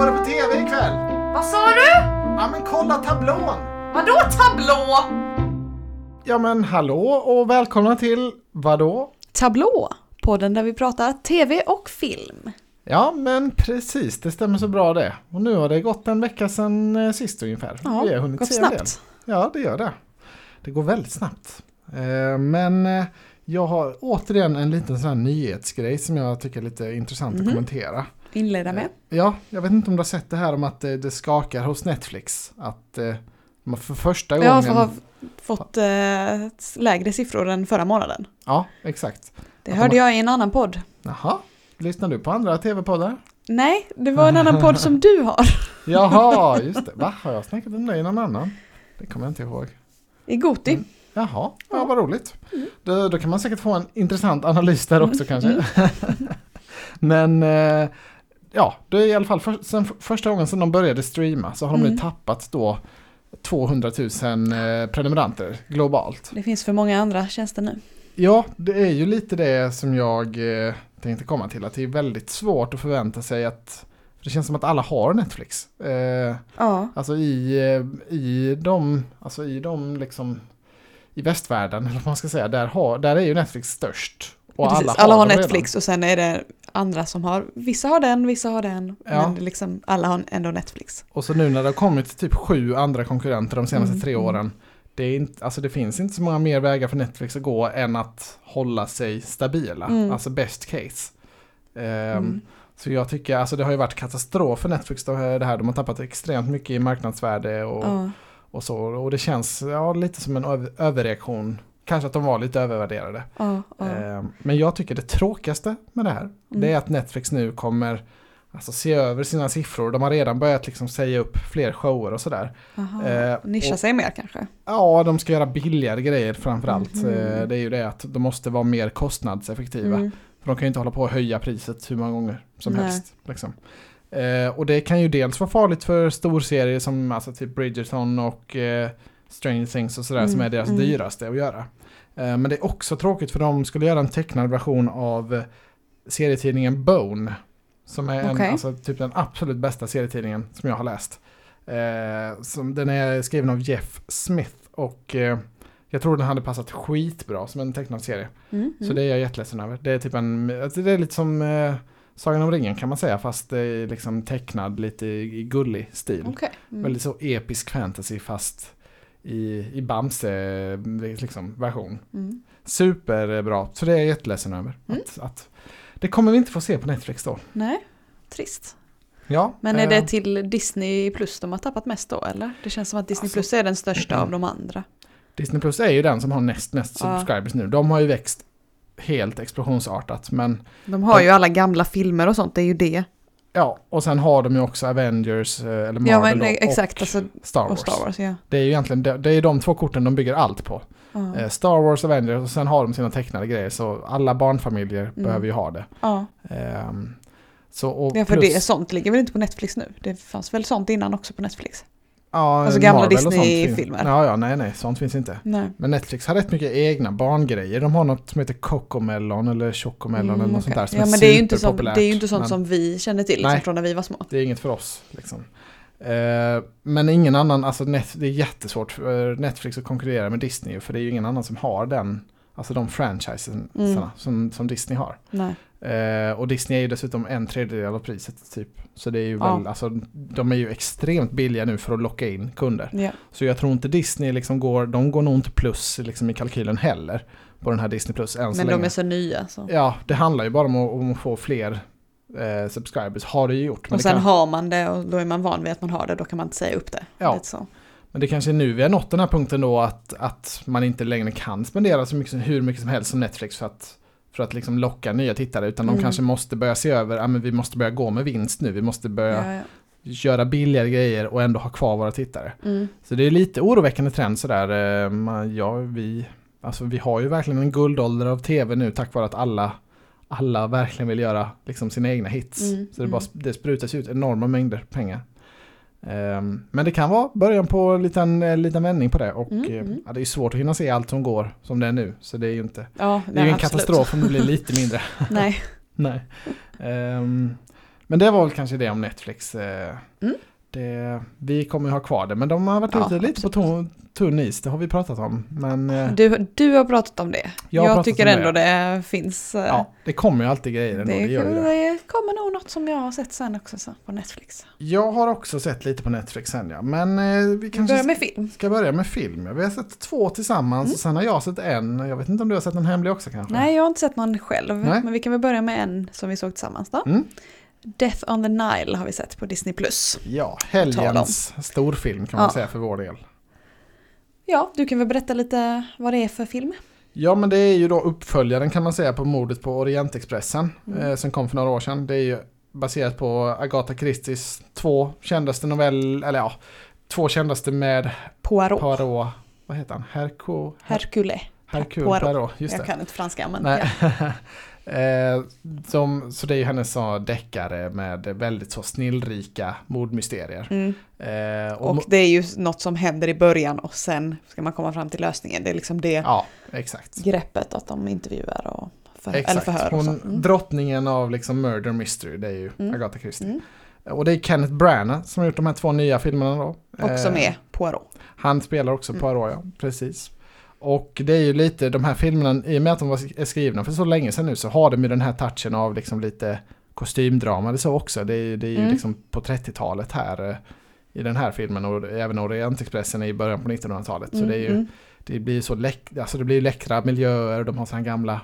går det på TV ikväll? Vad sa du? Ja men kolla tablån! Vadå tablå? Ja men hallå och välkomna till vadå? Tablå, podden där vi pratar tv och film. Ja men precis, det stämmer så bra det. Och nu har det gått en vecka sedan eh, sist ungefär. Ja, Vi har hunnit gått se en del. snabbt. Ja det gör det. Det går väldigt snabbt. Eh, Men eh, jag har återigen en liten sån här nyhetsgrej som jag tycker är lite intressant Mhm. att kommentera. Inleda med. Ja, jag vet inte om du har sett det här om att eh, det skakar hos Netflix. Att eh, man för första gången... Jag har få- fått eh, lägre siffror än förra månaden. Ja, exakt. Det Att hörde de- jag i en annan podd. Jaha, lyssnar du på andra tv-poddar? Nej, det var en annan podd som du har. Jaha, just det. Va, har jag snackat om det i någon annan? Det kommer jag inte ihåg. I Goti. Mm. Jaha, ja, Ja. vad roligt. Då, då kan man säkert få en intressant analys där också kanske. Men eh, ja, det är i alla fall för, sen första gången som de började streama så har de Mm. nu tappat då 200 000 eh, prenumeranter globalt. Det finns för många andra tjänster nu. Ja, det är ju lite det som jag eh, tänkte komma till. Att det är väldigt svårt att förvänta sig att det känns som att alla har Netflix. Eh, Ja, Alltså i, eh, i de, alltså i de liksom, i västvärlden, eller vad man ska säga, där, har, där är ju Netflix störst. Och precis. alla Alla, har, har Netflix och sen är det andra som har, vissa har den, vissa har den. Ja. Men liksom, alla har ändå Netflix. Och så nu när det har kommit typ sju andra konkurrenter de senaste Mm, tre mm. åren, det, är inte, alltså det finns inte så många mer vägar för Netflix att gå än att hålla sig stabila, Mm. alltså best case. Ehm, Mm. Så jag tycker, alltså det har ju varit katastrof för Netflix det här, det här. de har tappat extremt mycket i marknadsvärde och, Ja. och så. Och det känns ja, lite som en över, överreaktion. Kanske att de var lite övervärderade. Ja, ja. Eh, men jag tycker det tråkigaste med det här, Mm. det är att Netflix nu kommer alltså, se över sina siffror. De har redan börjat liksom säga upp fler shower och sådär. Eh, Nischa sig mer kanske. Ja, de ska göra billigare grejer framförallt. Mhm. Eh, det är ju det att de måste vara mer kostnadseffektiva. Mm. För de kan ju inte hålla på att höja priset hur många gånger som Nej. helst. Liksom. Eh, och det kan ju dels vara farligt för storserier som alltså typ Bridgerton och eh, Stranger Things och sådär Mm, som är deras mm. dyraste att göra. Eh, men det är också tråkigt för de skulle göra en tecknad version av eh, serietidningen Bone. Som är en, Okej. alltså, typ den absolut bästa serietidningen som jag har läst. Eh, som, den är skriven av Jeff Smith och eh, jag tror den hade passat skitbra som en tecknad serie. Mm. Så det är jag jätteledsen över. Det är typ en, alltså det är lite som eh, Sagan om ringen kan man säga fast det är liksom tecknad lite i, i gullig stil. Okej. Mm. Väldigt så episk fantasy fast i, i Bamse eh, liksom, version. Mm. Superbra, så det är jag jätteledsen över. Mm. Att, att, det kommer vi inte få se på Netflix då. Nej, trist. Ja, Men är eh, det till Disney Plus de har tappat mest då eller? Det känns som att Disney Alltså- Plus är den största av de andra. Disney Plus är ju den som har näst mest Ja. subscribers nu. De har ju växt helt explosionsartat men De har ju alla gamla filmer och sånt, det är ju det. Ja, och sen har de ju också Avengers eh, eller Marvel Ja men då, exakt, och alltså, Star Wars. och Star Wars ja. Det är ju egentligen det, det är de två korten de bygger allt på. Eh, Star Wars, Avengers och sen har de sina tecknade grejer så alla barnfamiljer Mm. behöver ju ha det. ja. Ehm, så, ja för plus- det, sånt ligger väl inte på Netflix nu? Det fanns väl sånt innan också på Netflix? Ja, alltså gamla Disney-filmer. Ja, ja, nej, nej, sånt finns inte. Nej. Men Netflix har rätt mycket egna barngrejer. De har något som heter Cocomelon eller Chocomelon eller något sånt där som Mm, ja, är men det är ju inte, som, det är ju inte sånt men som vi känner till liksom, Nej. från när vi var små. Det är inget för oss. Liksom. Eh, men ingen annan, alltså net, det är jättesvårt för Netflix att konkurrera med Disney för det är ju ingen annan som har den, alltså de franchisen Mm. som, som Disney har. Eh, och Disney är ju dessutom en tredjedel av priset typ. Så det är ju Ja. väl, alltså de är ju extremt billiga nu för att locka in kunder. Ja. Så jag tror inte Disney liksom går, de går nog inte plus liksom i kalkylen heller på den här Disney plus än så Men länge. de är så nya så. Ja, det handlar ju bara om att, om att få fler eh, subscribers, har det ju gjort. Men, Och sen kan, har man det och då är man van vid att man har det, då kan man inte säga upp det. Ja. Lite så. Men det kanske är nu vi har nått den här punkten då att, att man inte längre kan spendera så mycket, hur mycket som helst som Netflix för att, för att liksom locka nya tittare. Utan de Mm. kanske måste börja se över, ja men vi måste börja gå med vinst nu, vi måste börja Ja, ja. göra billigare grejer och ändå ha kvar våra tittare. Mm. Så det är lite oroväckande trend sådär. eh, man- Ja, vi, alltså vi har ju verkligen en guldålder av tv nu tack vare att alla, alla verkligen vill göra liksom sina egna hits. Mm, Så det, bara, mm. det sprutas ut enorma mängder pengar. Ehm, men det kan vara början på en liten, en liten vändning på det och Mm, eh, mm. ja, det är svårt att hinna se allt som går som det är nu. Så det är ju inte, Ja, det är nej, en absolut. katastrof om det blir lite mindre. Nej. Nej. Ehm, Men det var väl kanske det om Netflix. eh, Mm. Det, vi kommer ju ha kvar det, men de har varit Ja, ute lite på tunn is, det har vi pratat om. Men eh, Du, du har pratat om det. Jag Jag, tycker ändå det, finns... eh, ja, det kommer ju alltid grejer ändå, det, det gör ju det. det kommer nog något som jag har sett sen också så, på Netflix. Jag har också sett lite på Netflix sen ja, men eh, vi kanske börjar med film. ska börja med film. ja. Vi har sett två tillsammans Mm. och sen har jag sett en. Jag vet inte om du har sett en hemlig också kanske? Nej, jag har inte sett någon själv. Nej. Men vi kan väl börja med en som vi såg tillsammans då. Mm. Death on the Nile har vi sett på Disney+. Plus. Ja, helgens storfilm kan man Ja. säga för vår del. Ja, du kan väl berätta lite vad det är för film? Ja men det är ju då uppföljaren kan man säga på mordet på Orientexpressen Mm. eh, som kom för några år sedan. Det är ju baserat på Agatha Christies två kändaste novell, eller ja, två kändaste med Poirot. Poirot. Vad heter han? Hercule? Hercule. Hercule Poirot. Poirot. just Jag det. kan inte franska men Nej. ja. eh, som, så det är ju hennes så deckare med väldigt så snillrika mordmysterier. Mm. Eh, och, Och det är ju något som händer i början och sen ska man komma fram till lösningen. Det är liksom det ja, greppet att de intervjuar och för, eller Exakt. förhör och Hon. Mm. Drottningen av liksom murder mystery, det är ju Mm. Agatha Christie. Mm. Och det är Kenneth Branagh som har gjort de här två nya filmerna då. Också Eh, med Poirot. Han spelar också Mm. Poirot, ja. Precis. Och det är ju lite de här filmerna, i och med att de var är skrivna för så länge sedan nu så har de ju den här touchen av liksom lite kostymdrama. Det så också. Det är, det är ju Mm. liksom på 30-talet här eh, i den här filmen och även Orientexpressen är i början på 1900-talet. Så det är ju Mm. det blir så läck, alltså det blir läckra miljöer, de har sådana gamla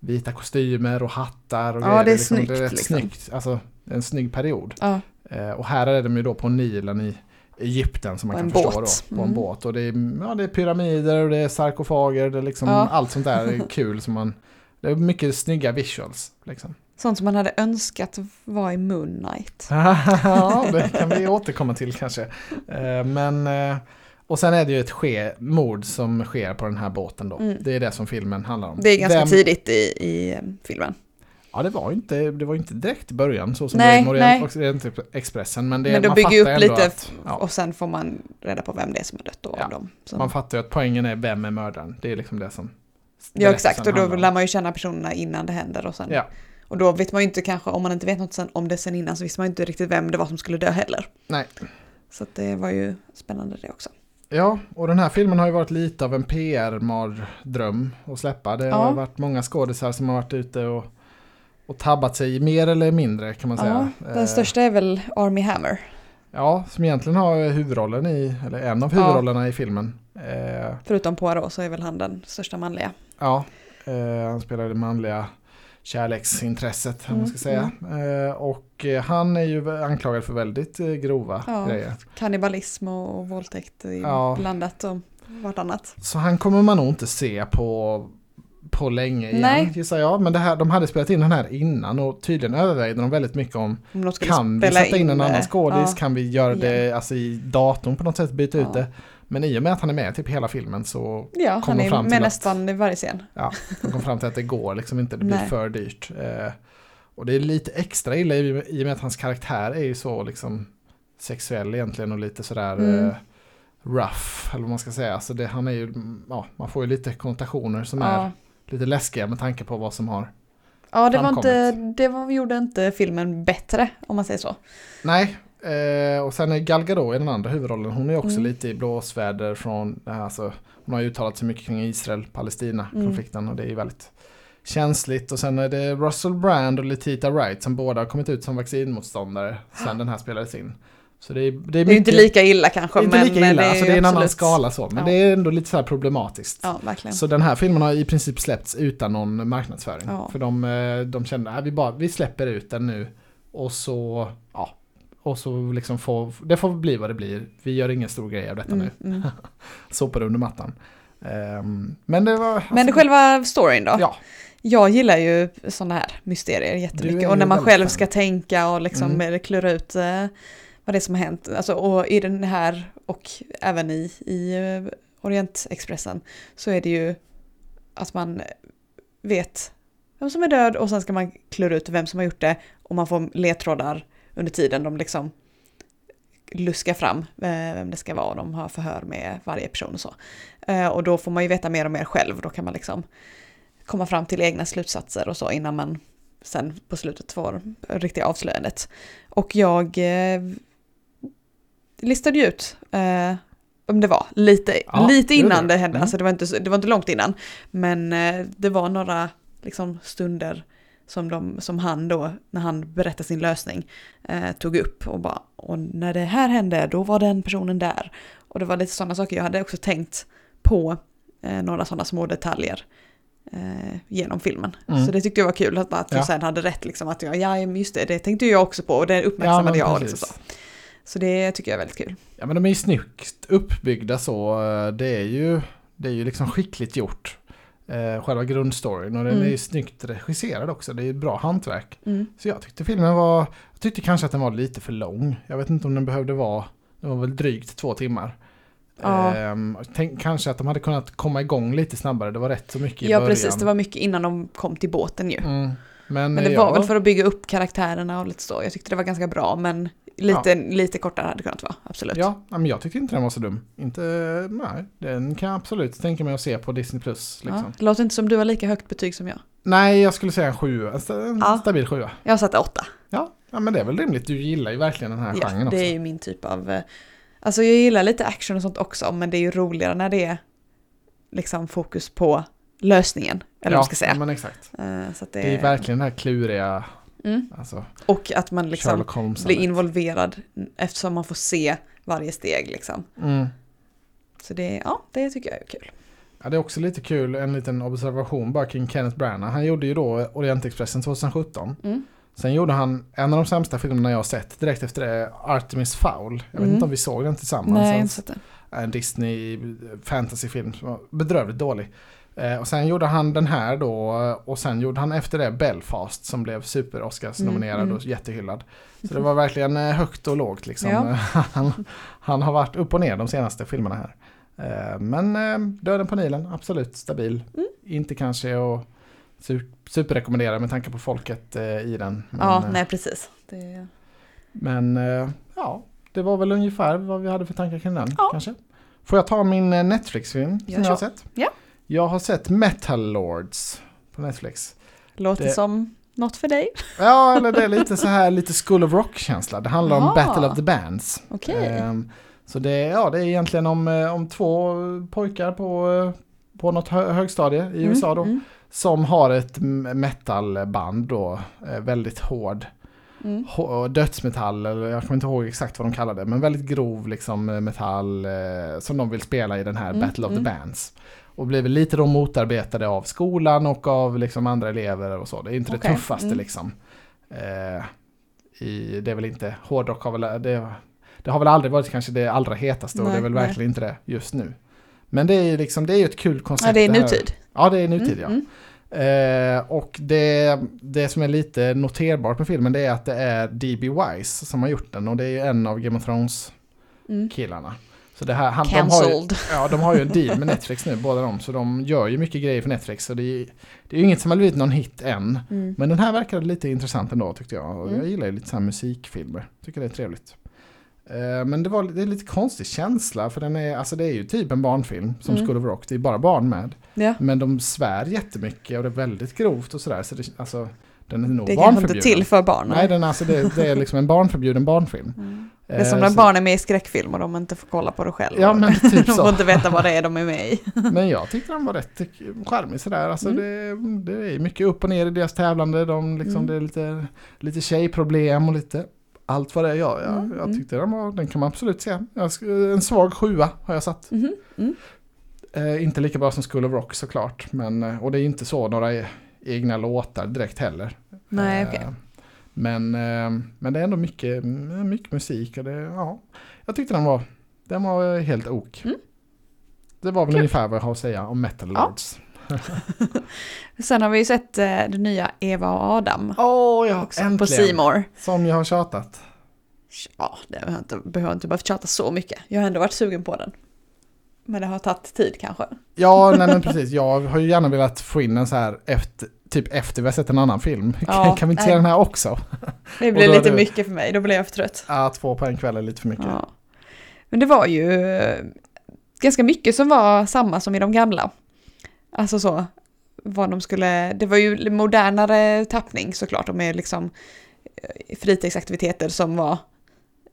vita kostymer och hattar och Ja, grejer. det är liksom, snyggt, Det är rätt liksom. snyggt, alltså en snygg period. Ja, Eh, och här är de ju då på Nilen i Egypten som man kan en förstå båt. då. På en Mm. båt. Och det är, ja, det är pyramider och det är sarkofager, det är liksom Ja. allt sånt där är kul som man... Det är mycket snygga visuals. Liksom. sånt som man hade önskat var i Moon Knight. ja, det kan vi återkomma till kanske. Eh, men... eh, Och sen är det ju ett ske, mord som sker på den här båten då. Mm. Det är det som filmen handlar om. Det är ganska Vem- tidigt i, i eh, filmen. Ja, det var inte, det var inte direkt i början så som Nej, det är i. Orient- Expressen. Men, det, Men de man bygger upp lite Att, ja, och sen får man reda på vem det är som är dött då Ja, av dem. Så. man fattar ju att poängen är vem är mördaren. Det är liksom det som ja exakt, och då lär man ju känna personerna innan det händer och sen. Ja, Och då vet man ju inte kanske, om man inte vet något sen, om det sen innan så visste man ju inte riktigt vem det var som skulle dö heller. nej. Så det var ju spännande det också. Ja, och den här filmen har ju varit lite av en PR-mardröm att släppa. Det har varit många skådisar som har varit ute och, och tabbat sig mer eller mindre kan man Ja, säga. den Eh, största är väl Army Hammer. Ja, som egentligen har huvudrollen i, eller en av Ja. huvudrollerna i filmen. Eh, Förutom Poirot så är väl han den största manliga. Ja, eh, han spelar det manliga kärleksintresset, om man ska Mm, säga. Eh, och han är ju anklagad för väldigt grova Ja. grejer. Kannibalism och, och våldtäkt Ja. blandat och vartannat. Så han kommer man nog inte se på, på länge igen, Nej. gissar jag. Men det här, de hade spelat in den här innan och tydligen övervägde de väldigt mycket om Om kan vi sätta in en det? annan skådis? Ja. Kan vi göra det alltså, i datorn på något sätt, byta ut Ja. det? Men i och med att han är med typ hela filmen så Ja, kom han de är fram till med att- nästan i varje scen. Ja, de kom fram till att det går liksom inte, det blir Nej. för dyrt. Eh, och det är lite extra illa i, i och med att hans karaktär är ju så liksom sexuell egentligen och lite sådär Mm. eh, rough, eller vad man ska säga. Så det, han är ju, ja, man får ju lite konnotationer som Ja. är lite läskiga med tanke på vad som har... Ja, det var inte, framkommit. det var, gjorde inte filmen bättre om man säger så. Nej, eh, och sen är Gal Gadot i den andra huvudrollen, hon är också Mm. lite i blåsväder från, alltså, hon har ju uttalat sig mycket kring Israel-Palestina-konflikten och det är ju väldigt känsligt. Och sen är det Russell Brand och Letita Wright som båda har kommit ut som vaccinmotståndare sen den här spelades in. Så det är, det är, Det är inte lika illa kanske. det är inte men, lika men illa, alltså det är en annan absolut- skala så, men Ja. det är ändå lite så här problematiskt. Ja. Så den här filmen har i princip släppts utan någon marknadsföring. Ja. För de, eh, de kände att vi, bara, vi släpper ut den nu och så, ja, och så liksom får, det får bli vad det blir. Vi gör ingen stor grej av detta Mm, nu. mm. Sopar under mattan. Ehm, men det var... Men alltså, själva storyn då? Ja, Jag gillar ju sådana här mysterier är jättemycket. Och när man själv ska tänka och liksom Mm. klura ut eh, vad det är som har hänt. Alltså, och i den här och även i, i eh, Orientexpressen så är det ju att man vet vem som är död och sen ska man klura ut vem som har gjort det och man får ledtrådar under tiden de liksom luskar fram eh, vem det ska vara och de har förhör med varje person och så. Eh, och då får man ju veta mer och mer själv, då kan man liksom komma fram till egna slutsatser och så innan man sen på slutet får riktiga avslöjandet. Och jag listade ju ut eh, om det var lite, Ja, lite innan det. det, hände, Mm. alltså det var, inte, det var inte långt innan. Men eh, det var några liksom, stunder som, de, som han då, när han berättade sin lösning, eh, tog upp och bara, och när det här hände, då var den personen där. Och det var lite sådana saker, jag hade också tänkt på eh, några sådana små detaljer eh, genom filmen. Mm. Så det tyckte jag var kul, att, att Ja. sen hade rätt, liksom, att jag, ja just det, det tänkte jag också på och det uppmärksammade men jag. Liksom, så. Så det tycker jag är väldigt kul. Ja men de är ju snyggt uppbyggda så. eh, Det är ju, det är ju liksom skickligt gjort. Eh, själva grundstoryn och den Mm. är ju snyggt regisserad också. Det är ju bra hantverk. Mm. Så jag tyckte filmen var, jag tyckte kanske att den var lite för lång. Jag vet inte om den behövde vara, den var väl drygt två timmar. Ja. Ehm, tänk, kanske att de hade kunnat komma igång lite snabbare. Det var rätt så mycket i Ja början. precis, det var mycket innan de kom till båten ju. Mm. Men, Men det eh, var jag väl för att bygga upp karaktärerna och lite så. Jag tyckte det var ganska bra men lite, lite kortare hade det kunnat vara, absolut. Ja, ja, men jag tyckte inte den var så dum. Inte, nej, den kan jag absolut tänka mig att se på Disney+. Plus. Liksom. Ja, låter inte som du har lika högt betyg som jag. Nej, jag skulle säga en sjua. En, Ja. stabil sjua. Jag har satt åtta. Ja, ja, men det är väl rimligt. Du gillar ju verkligen den här Ja, genren också. det är ju min typ av... eh, Alltså jag gillar lite action och sånt också men det är ju roligare när det är liksom fokus på lösningen. Eller vad man ska Ja, säga. men exakt. Eh, Så att det, Det är verkligen den här kluriga, Mm. alltså Och att man liksom blir involverad eftersom man får se varje steg liksom. Mm. Så det, ja, det tycker jag är kul. Ja, det är också lite kul, en liten observation bara kring Kenneth Branagh. Han gjorde ju då Orientexpressen 2017. Mm. Sen gjorde han en av de sämsta filmerna jag har sett. Direkt efter det, Artemis Fowl. Jag vet Mm. inte om vi såg den tillsammans. Nej, En- inte sett det. en Disney fantasyfilm som var bedrövligt dålig. Eh, och sen gjorde han den här då och sen gjorde han efter det Belfast som blev super Oscars nominerad Mm, mm. och jättehyllad. Så det var verkligen eh, högt och lågt liksom. Ja. han, han har varit upp och ner de senaste filmerna här. Eh, men eh, Döden på Nilen, absolut stabil. Mm. Inte kanske att su- superrekommendera med tanke på folket i den. Men, Ja, nej precis. Det, men ja, det var väl ungefär vad vi hade för tankar kring den Ja. kanske. Får jag ta min Netflix-film som jag har kör. sett? Ja. Jag har sett Metal Lords på Netflix. låter Det- som något för dig. Ja, eller det är lite så här lite School of Rock-känsla. Det handlar om Jaha. Battle of the Bands. Okej. Ehm, så det, ja, det är egentligen om, eh, om två pojkar på, eh, på något hö- högstadie i USA då. Mm, Som har ett metalband då, eh, väldigt hård. mm, dödsmetall, eller jag kommer inte ihåg exakt vad de kallar det, men väldigt grov liksom metall eh, som de vill spela i den här Mm, Battle of the mm. Bands. Och blir väl lite då motarbetade av skolan och av liksom andra elever och så. Det är inte Okej, det tuffaste mm. liksom. Eh, i, det är väl inte, hårdrock har väl, det, det har väl aldrig varit kanske det allra hetaste och det är Nej, väl nej. verkligen inte det just nu. Men det är liksom, det är ju ett kul koncept. Ja, det är här. nutid. Ja, det är nutid Mm, ja. mm. Eh, och det, det som är lite noterbart med filmen det är att det är D.B. Wise som har gjort den och det är ju en av Game of Thrones Mm. Så det här, han, de, har ju, Cancelled. ja, de har ju en deal med Netflix nu båda de, så de gör ju mycket grejer för Netflix. Så det är, det är ju inget som har blivit någon hit än. Mm. Men den här verkade lite intressant ändå tyckte jag. Och Mm. Jag gillar ju lite så här musikfilmer. Tycker det är trevligt. Eh, Men det, var, det är lite konstig känsla för den är, alltså det är ju typ en barnfilm som Mm. School of Rock. Det är bara barn med. Ja, Men de svär jättemycket och det är väldigt grovt och sådär. Så det, alltså, den är nog det är inte till för barn. Nej, den, alltså, det, det är liksom en barnförbjuden barnfilm. Mm. Det är som Eh, när så- barn är med i skräckfilm och de inte får kolla på det själv. Ja, men typ de så. får inte veta vad det är de är med i. Men jag tyckte den var rätt charmig sådär. Alltså Mm. det, det är mycket upp och ner i deras tävlande. De, liksom, Mm. Det är lite, lite tjejproblem och lite allt vad det är. Ja, ja, Mm, jag mm. tyckte den var, den kan man absolut se. Jag, en svag sjua har jag satt. Mhm, Mm. Eh, inte lika bra som School of Rock såklart. Men, eh, och det är inte så några egna låtar direkt heller. Nej, Eh, okej. Men, eh, men det är ändå mycket, mycket musik. Och det, ja, jag tyckte den var, den var helt ok. Mm. Det var väl Kul. ungefär vad jag har att säga om Metal Ja. Lords. Sen har vi ju sett eh, det nya Eva och Adam. Åh ja, också, på äntligen! Simor. Som jag har tjatat. Ja, det behöver inte, behöver inte behövt tjata så mycket. Jag har ändå varit sugen på den. Men det har tagit tid kanske. Ja, nej men precis. Jag har ju gärna velat få in en så här efter, typ efter vi har sett en annan film. Ja, kan vi inte se nej. den här också? Det blev är lite det- mycket för mig, då blev jag för trött. Ja, två på en kväll är lite för mycket. Ja. Men det var ju eh, ganska mycket som var samma som i de gamla. Alltså så, vad de skulle, det var ju modernare tappning såklart och med liksom eh, fritidsaktiviteter som var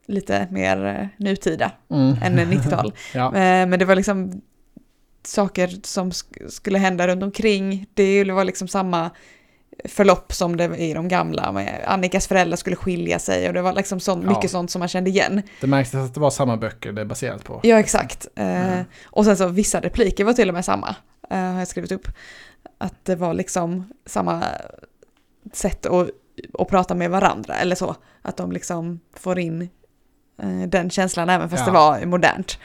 lite mer eh, nutida Mm. än 90-tal. ja. Men det var liksom saker som sk- skulle hända runt omkring. Det var liksom samma förlopp som det var i de gamla. Annikas föräldrar skulle skilja sig och det var liksom sånt, Ja. mycket sånt som man kände igen. Det märktes att det var samma böcker det är baserat på. Ja, exakt. Eh, Mm. Och sen så vissa repliker var till och med samma, eh, har jag skrivit upp. Att det var liksom samma sätt att, att prata med varandra eller så. Att de liksom får in eh, den känslan även fast Ja. det var modernt.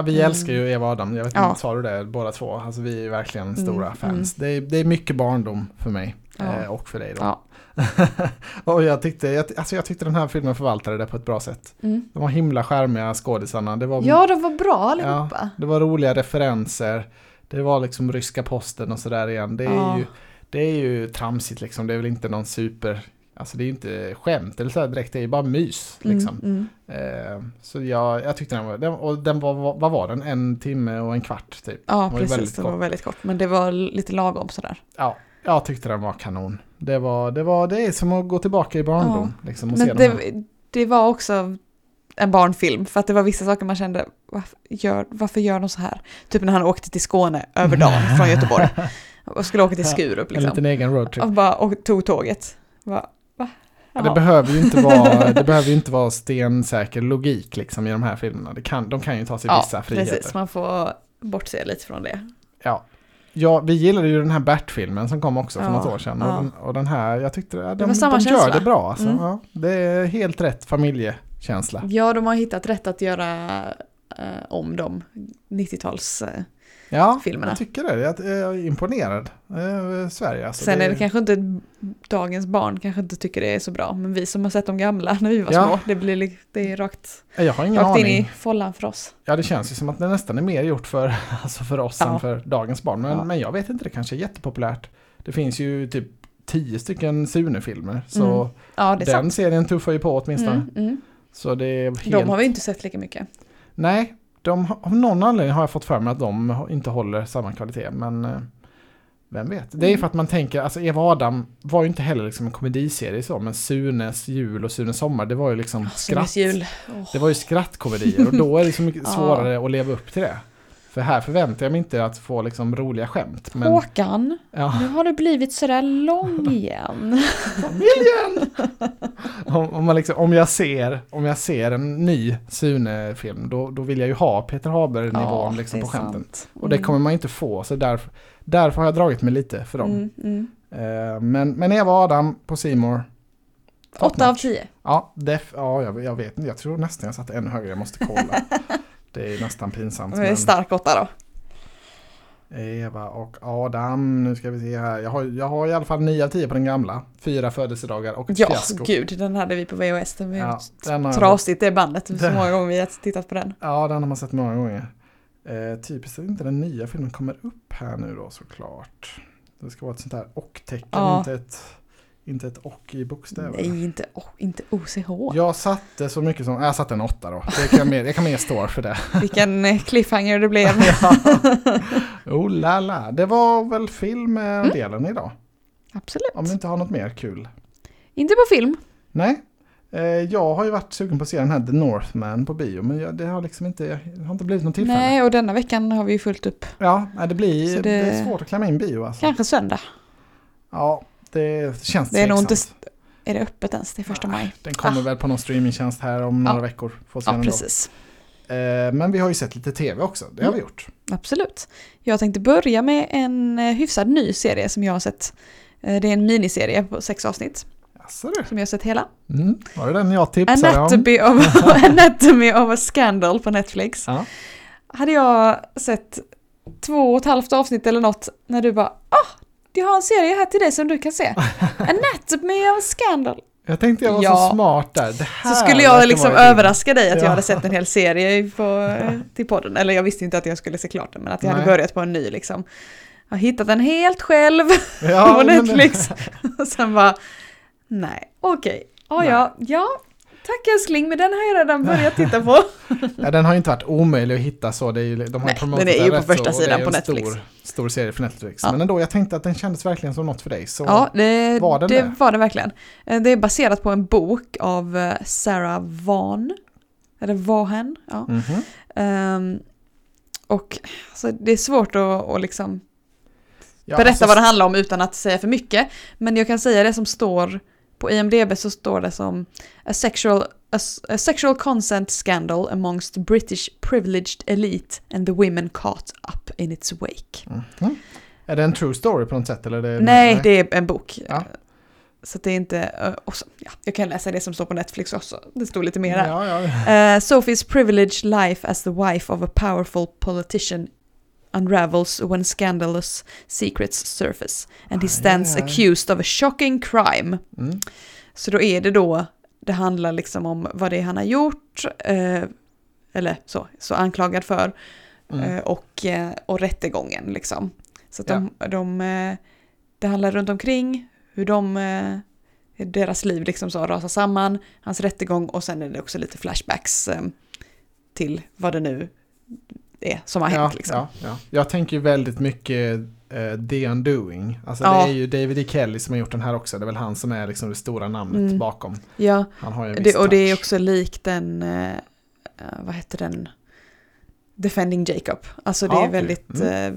Ja, vi Mm. älskar ju Eva och Adam, jag vet Ja. inte, sa du det båda två? Alltså vi är verkligen stora Mm, fans. Det, är, det är mycket barndom för mig. Ja. Eh, och för dig då. Ja. och jag tyckte, jag, alltså jag tyckte den här filmen förvaltade det på ett bra sätt. Mm. De var himla charmiga skådisarna. Det var, Ja, de var bra allihopa. det var roliga referenser. Det var liksom ryska posten och sådär igen. Det är, Ja. ju, det är ju tramsigt liksom. Det är väl inte någon super... Alltså det är inte skämt eller så här direkt. Det är ju bara mys liksom. Mm, Eh, så jag, jag tyckte den var... Den, och den var, vad- var den? En timme och en kvart typ. Ja, precis. väldigt Det var kort. väldigt kort. Men det var lite lagom sådär. Ja, jag tyckte den var kanon. Det, var, det, var, det är som att gå tillbaka i barndom. Liksom, och se Men de här. det, det var också en barnfilm. För att det var vissa saker man kände, varför gör, varför gör de så här? Typ när han åkte till Skåne över dagen från Göteborg. Och skulle åka till Skurup En liksom. liten egen roadtrip. Och bara och tog tåget. Bara? Ja, det behöver ju inte vara, det behöver inte vara stensäker logik liksom i de här filmerna. Det kan, de kan ju ta sig ja, vissa friheter. precis. Man får bortse lite från det. Ja. ja, vi gillade ju den här Bert-filmen som kom också för Ja, något år sedan. ja. Och, den, och den här, jag tyckte ja, de, samma de gör det bra. Alltså. Mm. Det är helt rätt familjekänsla. Ja, de har hittat rätt att göra eh, om de 90-tals... Eh, Ja, filmerna. jag tycker det. Jag är imponerad över Sverige. Alltså, sen är det kanske inte dagens barn kanske inte tycker det är så bra, men vi som har sett de gamla när vi var Ja. små, det blir li- det är rakt, Jag har ingen rakt in aning. i follan för oss. Ja, det känns ju som att det nästan är mer gjort för, alltså för oss Ja. än för dagens barn. Men, Ja. men jag vet inte, det kanske är jättepopulärt. Det finns ju typ tio stycken Sune-filmer. Så Mm. Ja, det den sant. serien tuffar ju på åtminstone. Mm, mm. Så det är helt... De har vi inte sett lika mycket. Nej, de, av någon anledning har jag fått för mig att de inte håller samma kvalitet. Men eh, vem vet. Det är Mm. för att man tänker, alltså Eva Adam var ju inte heller liksom en komediserie så. Men Sunes jul och Sunes sommar, det var ju liksom skratt. Sunes jul. Åh. Det var ju skrattkomedier och då är det så mycket svårare att leva upp till det. För här förväntar jag mig inte att få liksom roliga skämt. Men, Håkan, ja. nu har du blivit sådär lång igen. Familjen! om, om, man liksom, om, jag ser, om jag ser en ny Sune-film då, då vill jag ju ha Peter Haber-nivån liksom, det på skämten. sant. Och det kommer man inte få, så därför, därför har jag dragit mig lite för dem. Mm, mm. Eh, men, men Eva och Adam på Simor. Åtta av tio. Ja, def, ja jag, jag vet inte. Jag tror nästan jag satte ännu högre. Jag måste kolla. det är nästan pinsamt. Men stark åtta då. Eva och Adam. Nu ska vi se här. Jag har, jag har i alla fall 9 av 10 på den gamla. Fyra födelsedagar och ett Ja, fiasko. gud, den hade vi på VHS. Den var Ja, den trasigt det bandet. Så Den- många gånger vi har tittat på den. Ja, den har man sett många gånger. Eh, typiskt att inte den nya filmen kommer upp här nu då såklart. Det ska vara ett sånt här och-tecken, Ja. inte, ett, inte ett och i bokstäver. Nej, inte, oh, inte OCH. Jag satte så mycket som, jag satte en åtta då. Det kan mer, jag kan mer stå för det. Vilken eh, cliffhanger det blev. ja. Oh la la. Det var väl filmdelen idag. Absolut. Om du inte har något mer kul. Inte på film. Nej. Eh, jag har ju varit sugen på att se den här The Northman på bio. Men det har liksom inte, det har inte blivit något tillfälle. Nej, och denna veckan har vi ju fullt upp. Ja, det blir det... det- är svårt att klämma in bio alltså. Kanske söndag. Ja, det känns Det är nog inte. Är det öppet ens? Det är första maj. Den kommer Ah. väl på någon streamingtjänst här om några Ja. veckor. Får se Ja, precis. Eh, men vi har ju sett lite tv också. Det har Mm. vi gjort. Absolut. Jag tänkte börja med en eh, hyfsad ny serie som jag har sett. Eh, Det är en miniserie på sex avsnitt Jaså du? som jag har sett hela. Mm. Var det den jag tipsade om? Anatomy of, Anatomy of a Scandal på Netflix. Ja. Hade jag sett två och ett halvt avsnitt eller något när du bara ah, jag har en serie här till dig som du kan se. Anatomy of Scandal. Jag tänkte jag var Ja. så smart där. Det Så här skulle jag liksom överraska dig att jag Ja. hade sett en hel serie på, eh, till podden. Eller jag visste inte att jag skulle se klart den, men att jag hade Nej. börjat på en ny liksom. Jag har hittat den helt själv Ja, på men- Netflix. Och sen bara, nej, okej, ja, ja, ja, tack älskling, men den har jag redan börjat titta på. Ja, den har ju inte varit omöjlig att hitta så. Det är ju, de har Nej, den är ju på första så, sidan på Netflix. Stor, stor serie för Netflix. Ja. Men ändå, jag tänkte att den kändes verkligen som något för dig. Så Ja, det Var den det det? var det verkligen. Eh, Det är baserat på en bok av eh, Sarah Vaughan. Eller Vaughan, ja. Mhm. Ehm, och alltså, det är svårt att, att liksom Ja, berätta alltså, vad det handlar om utan att säga för mycket. Men jag kan säga det som står på IMDB så står det som a sexual, a, a sexual consent scandal amongst British privileged elite and the women caught up in its wake. Mhm. Är det en true story på något sätt? Eller det, Nej, det är en bok. Ja. Så det är inte... eh, Och så, ja, jag kan läsa det som står på Netflix också. Det står lite mer där. Ja, ja. Uh, Sophie's privileged life as the wife of a powerful politician unravels when scandalous secrets surface and he Aj, stands aj, aj. accused of a shocking crime. Mm. Så då är det då, det handlar liksom om vad det är han har gjort, eh, eller så, så anklagad för, Mm. eh, och, eh, och rättegången liksom. Så att de, de, eh, det handlar runt omkring hur de, eh, deras liv liksom så rasar samman, hans rättegång och sen är det också lite flashbacks till vad det nu är som har hänt. ja, liksom. ja, ja. Jag tänker ju väldigt mycket eh, The Undoing. Alltså Ja. det är ju David E. Kelly som har gjort den här också. Det är väl han som är liksom det stora namnet Mm. bakom. ja Han har ju en viss det, och det är också likt den, eh, vad heter den, Defending Jacob. Alltså det Ja, är väldigt, eh,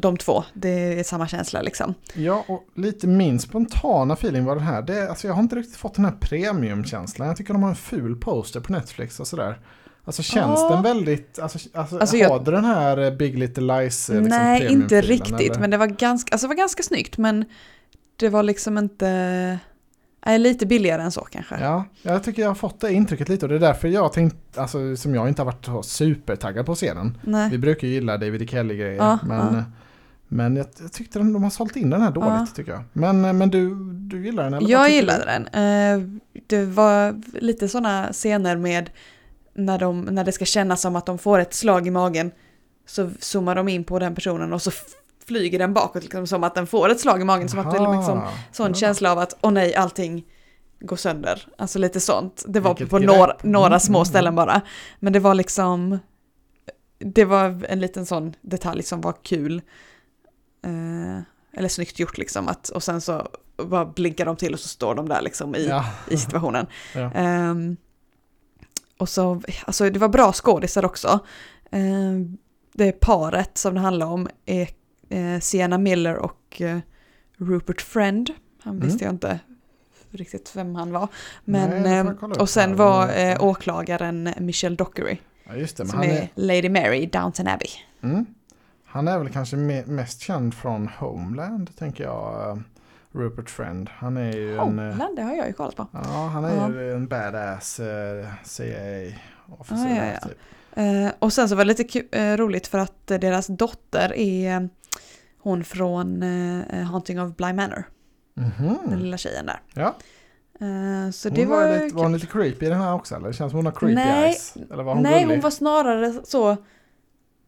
de två, det är samma känsla liksom. Ja, och lite min spontana feeling var den här. Det, alltså jag har inte riktigt fått den här premiumkänslan. Jag tycker de har en ful poster på Netflix och sådär. Alltså känns Ja. den väldigt, alltså, alltså, Alltså, jag- du den här eh, Big Little Lies eh, liksom, Nej, inte riktigt, eller? men det var ganska, alltså det var ganska snyggt, men det var liksom inte, nej, lite billigare än så kanske. Ja, jag tycker jag har fått det intrycket lite och det är därför jag tänkt, alltså som jag inte har varit så supertaggad på scenen. Nej. Vi brukar ju gilla David E. Kelly-grejer, Ja, men, ja. eh, men jag, jag tyckte de, de har sålt in den här dåligt Ja. tycker jag. Men, men du, du gillar den eller? Jag gillade den. Eh, Det var lite sådana scener med när, de, när det ska kännas som att de får ett slag i magen så zoomar de in på den personen och så flyger den bakåt liksom, som att den får ett slag i magen. Som att det är liksom, Aha. sån Ja. känsla av att åh nej, allting går sönder. Alltså lite sånt. Det var Vilket på några, några Mm, små ställen bara. Men det var liksom, det var en liten sån detalj som var kul. Eh, eller snyggt gjort liksom. Att, och sen så bara blinkar de till och så står de där liksom i, Ja. i situationen. Ja. Ehm, och så, alltså det var bra skådisar också. Ehm, det paret som det handlar om är eh, Sienna Miller och eh, Rupert Friend. Han Mm. visste jag inte riktigt vem han var. Men, Nej, och sen var Men- eh, åklagaren Michelle Dockery. Ja, just det. Som är, är, Lady Mary i Downton Abbey. mm, han är väl kanske me, mest känd från Homeland, tänker jag. Eh, Rupert Friend. Han är ju en... eh, Homeland, det har jag ju kollat på. Ja, han är Ja. ju en badass uh, CIA-officer. Ja, ja, ja. Typ. Eh, och sen så var det lite eh, roligt för att eh, deras dotter är eh, hon från eh, Haunting of Bly Manor. Den Mhm. lilla tjejen där. Ja. Eh, så Hon det var, var, lite, var hon lite creepy i den här också eller? Det känns som hon har creepy Nej. eyes. Eller var hon Nej, gullig? hon var snarare så...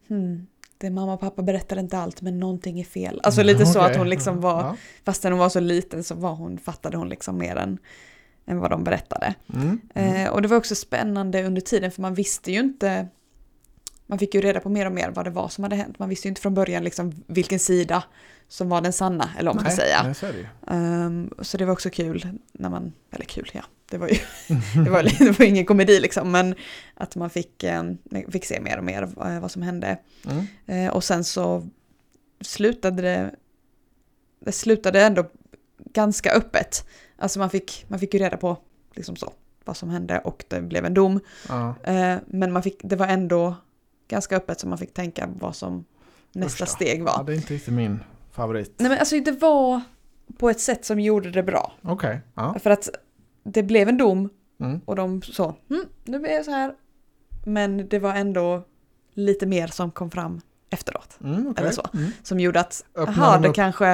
Hmm, det mamma och pappa berättar inte allt men någonting är fel. Alltså lite så Okej. att hon liksom var, Ja. fastän hon var så liten så var hon, fattade hon liksom mer än, än vad de berättade. Mm. Mm. Eh, och det var också spännande under tiden för man visste ju inte man fick ju reda på mer och mer vad det var som hade hänt. Man visste ju inte från början liksom vilken sida som var den sanna, eller vad man ska säga. nej, så det. Ehm, så det var också kul när man, eller kul ja, det var ju det var, det var ingen komedi liksom, men att man fick, ehm, fick se mer och mer eh, vad som hände. Mm. Eh, och sen så slutade det, det slutade ändå ganska öppet. Alltså man fick, man fick ju reda på liksom så, vad som hände och det blev en dom. Ja. Eh, men man fick, det var ändå ganska öppet så man fick tänka vad som nästa steg var. ja, det är inte riktigt min favorit. Nej men alltså det var på ett sätt som gjorde det bra. Okej, ja. För att det blev en dom Mm. och de sa hm, nu blir det så här. Men det var ändå lite mer som kom fram efteråt. Mm, okej. Eller så. Mm. Som gjorde att, jaha de det upp- kanske,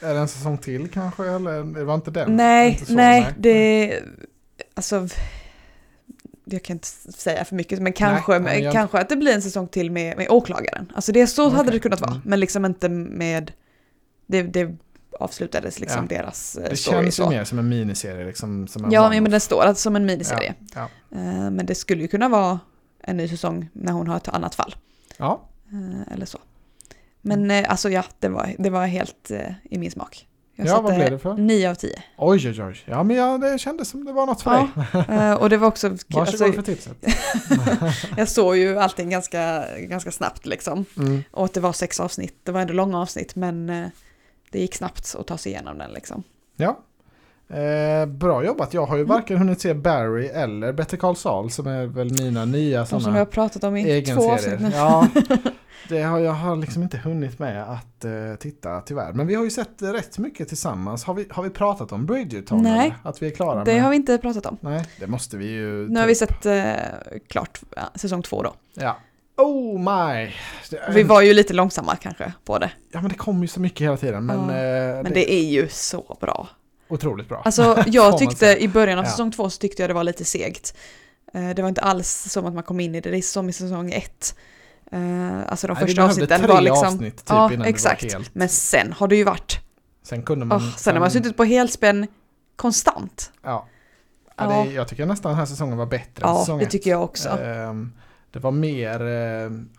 Är det en säsong till kanske eller det var inte den? nej, Inte så, nej, det, alltså, jag kan inte säga för mycket, men kanske, Nej, nej, jag- kanske att det blir en säsong till med, med åklagaren. Alltså det, så hade Okej, det kunnat vara, mm. men liksom inte med, det, det avslutades liksom deras eh, Det story. känns ju mer som en miniserie liksom. Som en Ja, men den står alltså som en miniserie. Ja, Eh, Men det skulle ju kunna vara en ny säsong när hon har ett annat fall. ja. Eh, Eller så. Men alltså ja, det var, det var helt i min smak. Jag Ja, vad blev det för? 9 av 10. Oj, oj, oj. Ja, men ja, det kändes som det var något för dig. Ja, eh, och det var också... Varsågod Alltså, för tipset. jag såg ju allting ganska, ganska snabbt liksom. Mm. Och att det var sex avsnitt, det var ändå långa avsnitt men det gick snabbt att ta sig igenom den liksom. Ja. Eh, bra jobbat. Jag har ju Mm. varken hunnit se Barry eller Better Call Saul som är väl mina nya De som sådana jag har pratat om i två avsnitt nu. Ja, det har jag har liksom inte hunnit med att eh, titta tyvärr. Men vi har ju sett rätt mycket tillsammans. Har vi, har vi pratat om Bridgerton? Nej. eller? Att vi är klara Det med? har vi inte pratat om. Nej, det måste vi ju. Nu har vi sett eh, klart säsong två då. Ja. Oh my! Det, Vi var ju lite långsamma kanske på det. Ja men det kommer ju så mycket hela tiden. Men, Ja, eh, Men det är ju så bra. otroligt bra. Alltså jag tyckte i början av Ja. säsong två så tyckte jag det var lite segt. Eh, Det var inte alls som att man kom in i det, det är som i säsong ett. Eh, Alltså de Nej, första avsnitten tre var liksom... avsnitt typ ja, innan exakt. det var helt. Men sen har det ju varit... Sen kunde man... Oh, sen har man suttit på helspänn konstant. Ja. Ja, Ja. det, jag tycker nästan den här säsongen var bättre än Ja, säsong det ett. tycker jag också. Ehm, det var mer, eh,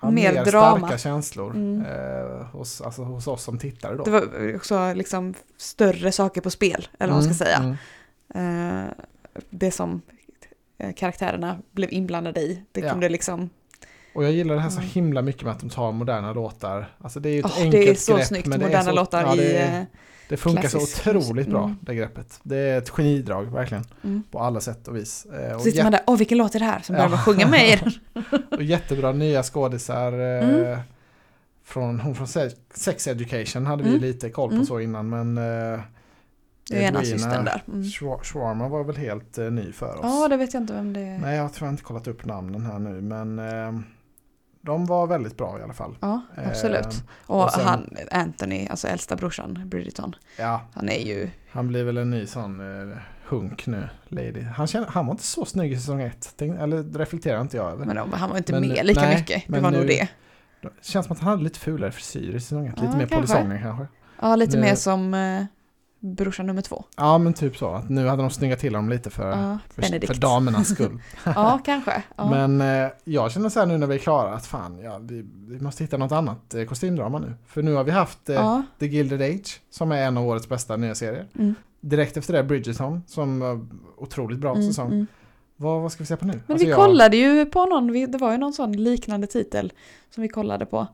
ja, Mer mer, starka känslor Mm. eh, hos, alltså, hos oss som tittare då. Det var också liksom större saker på spel, eller vad man ska säga. Mm. Eh, Det som eh, karaktärerna blev inblandade i, det Ja. kunde liksom... Och jag gillar det här så Mm. himla mycket med att de tar moderna låtar. Alltså det är ju ett Åh, enkelt det är så grepp. snyggt, är moderna så- låtar ja, det, i... det funkar klassisk så otroligt bra, Mm. det greppet. Det är ett genidrag, verkligen. Mm. På alla sätt och vis. Eh, och, sitter man där, åh vilken låt är det här? Så börjar Ja. sjunga med i den. och jättebra nya skådisar. Eh, Mm. från, hon från Se- Sex Education hade vi Mm. lite koll på Mm. så innan, men... Eh, Det är ena systern där. Mm. Schwarma var väl helt eh, ny för oss. Ja, det vet jag inte vem det är. Nej, jag tror jag inte kollat upp namnen här nu, men eh, de var väldigt bra i alla fall. Ja, absolut. Eh, Och, och sen- han, Anthony, alltså äldsta brorsan, Bridgerton, ja, han är ju... han blir väl en ny sån eh, hunk nu, lady. Han, känner, han var inte så snygg i säsong ett, Tänk, eller reflekterar inte jag över. Men han var inte Men, med lika nej, mycket. Det var nu- nog det. Det känns som att han hade lite fulare frisyr i säsong ett, Ja, lite mer polisonger kanske. Ja, lite Nu- mer som eh, brorsan nummer två. Ja, men typ så. Att nu hade de snyggat till honom lite för, Ja, för, för damernas skull. Ja, kanske. Ja. Men eh, jag känner så här nu när vi är klara att fan, ja, vi, vi måste hitta något annat eh, kostymdrama nu. För nu har vi haft eh, ja. The Gilded Age, som är en av årets bästa nya serier. Mm. Direkt efter det Bridgerton, som var otroligt bra Mm, säsong. mm. Vad, vad ska vi se på nu? Men Alltså, vi jag- kollade ju på någon, det var ju någon sån liknande titel som vi kollade på.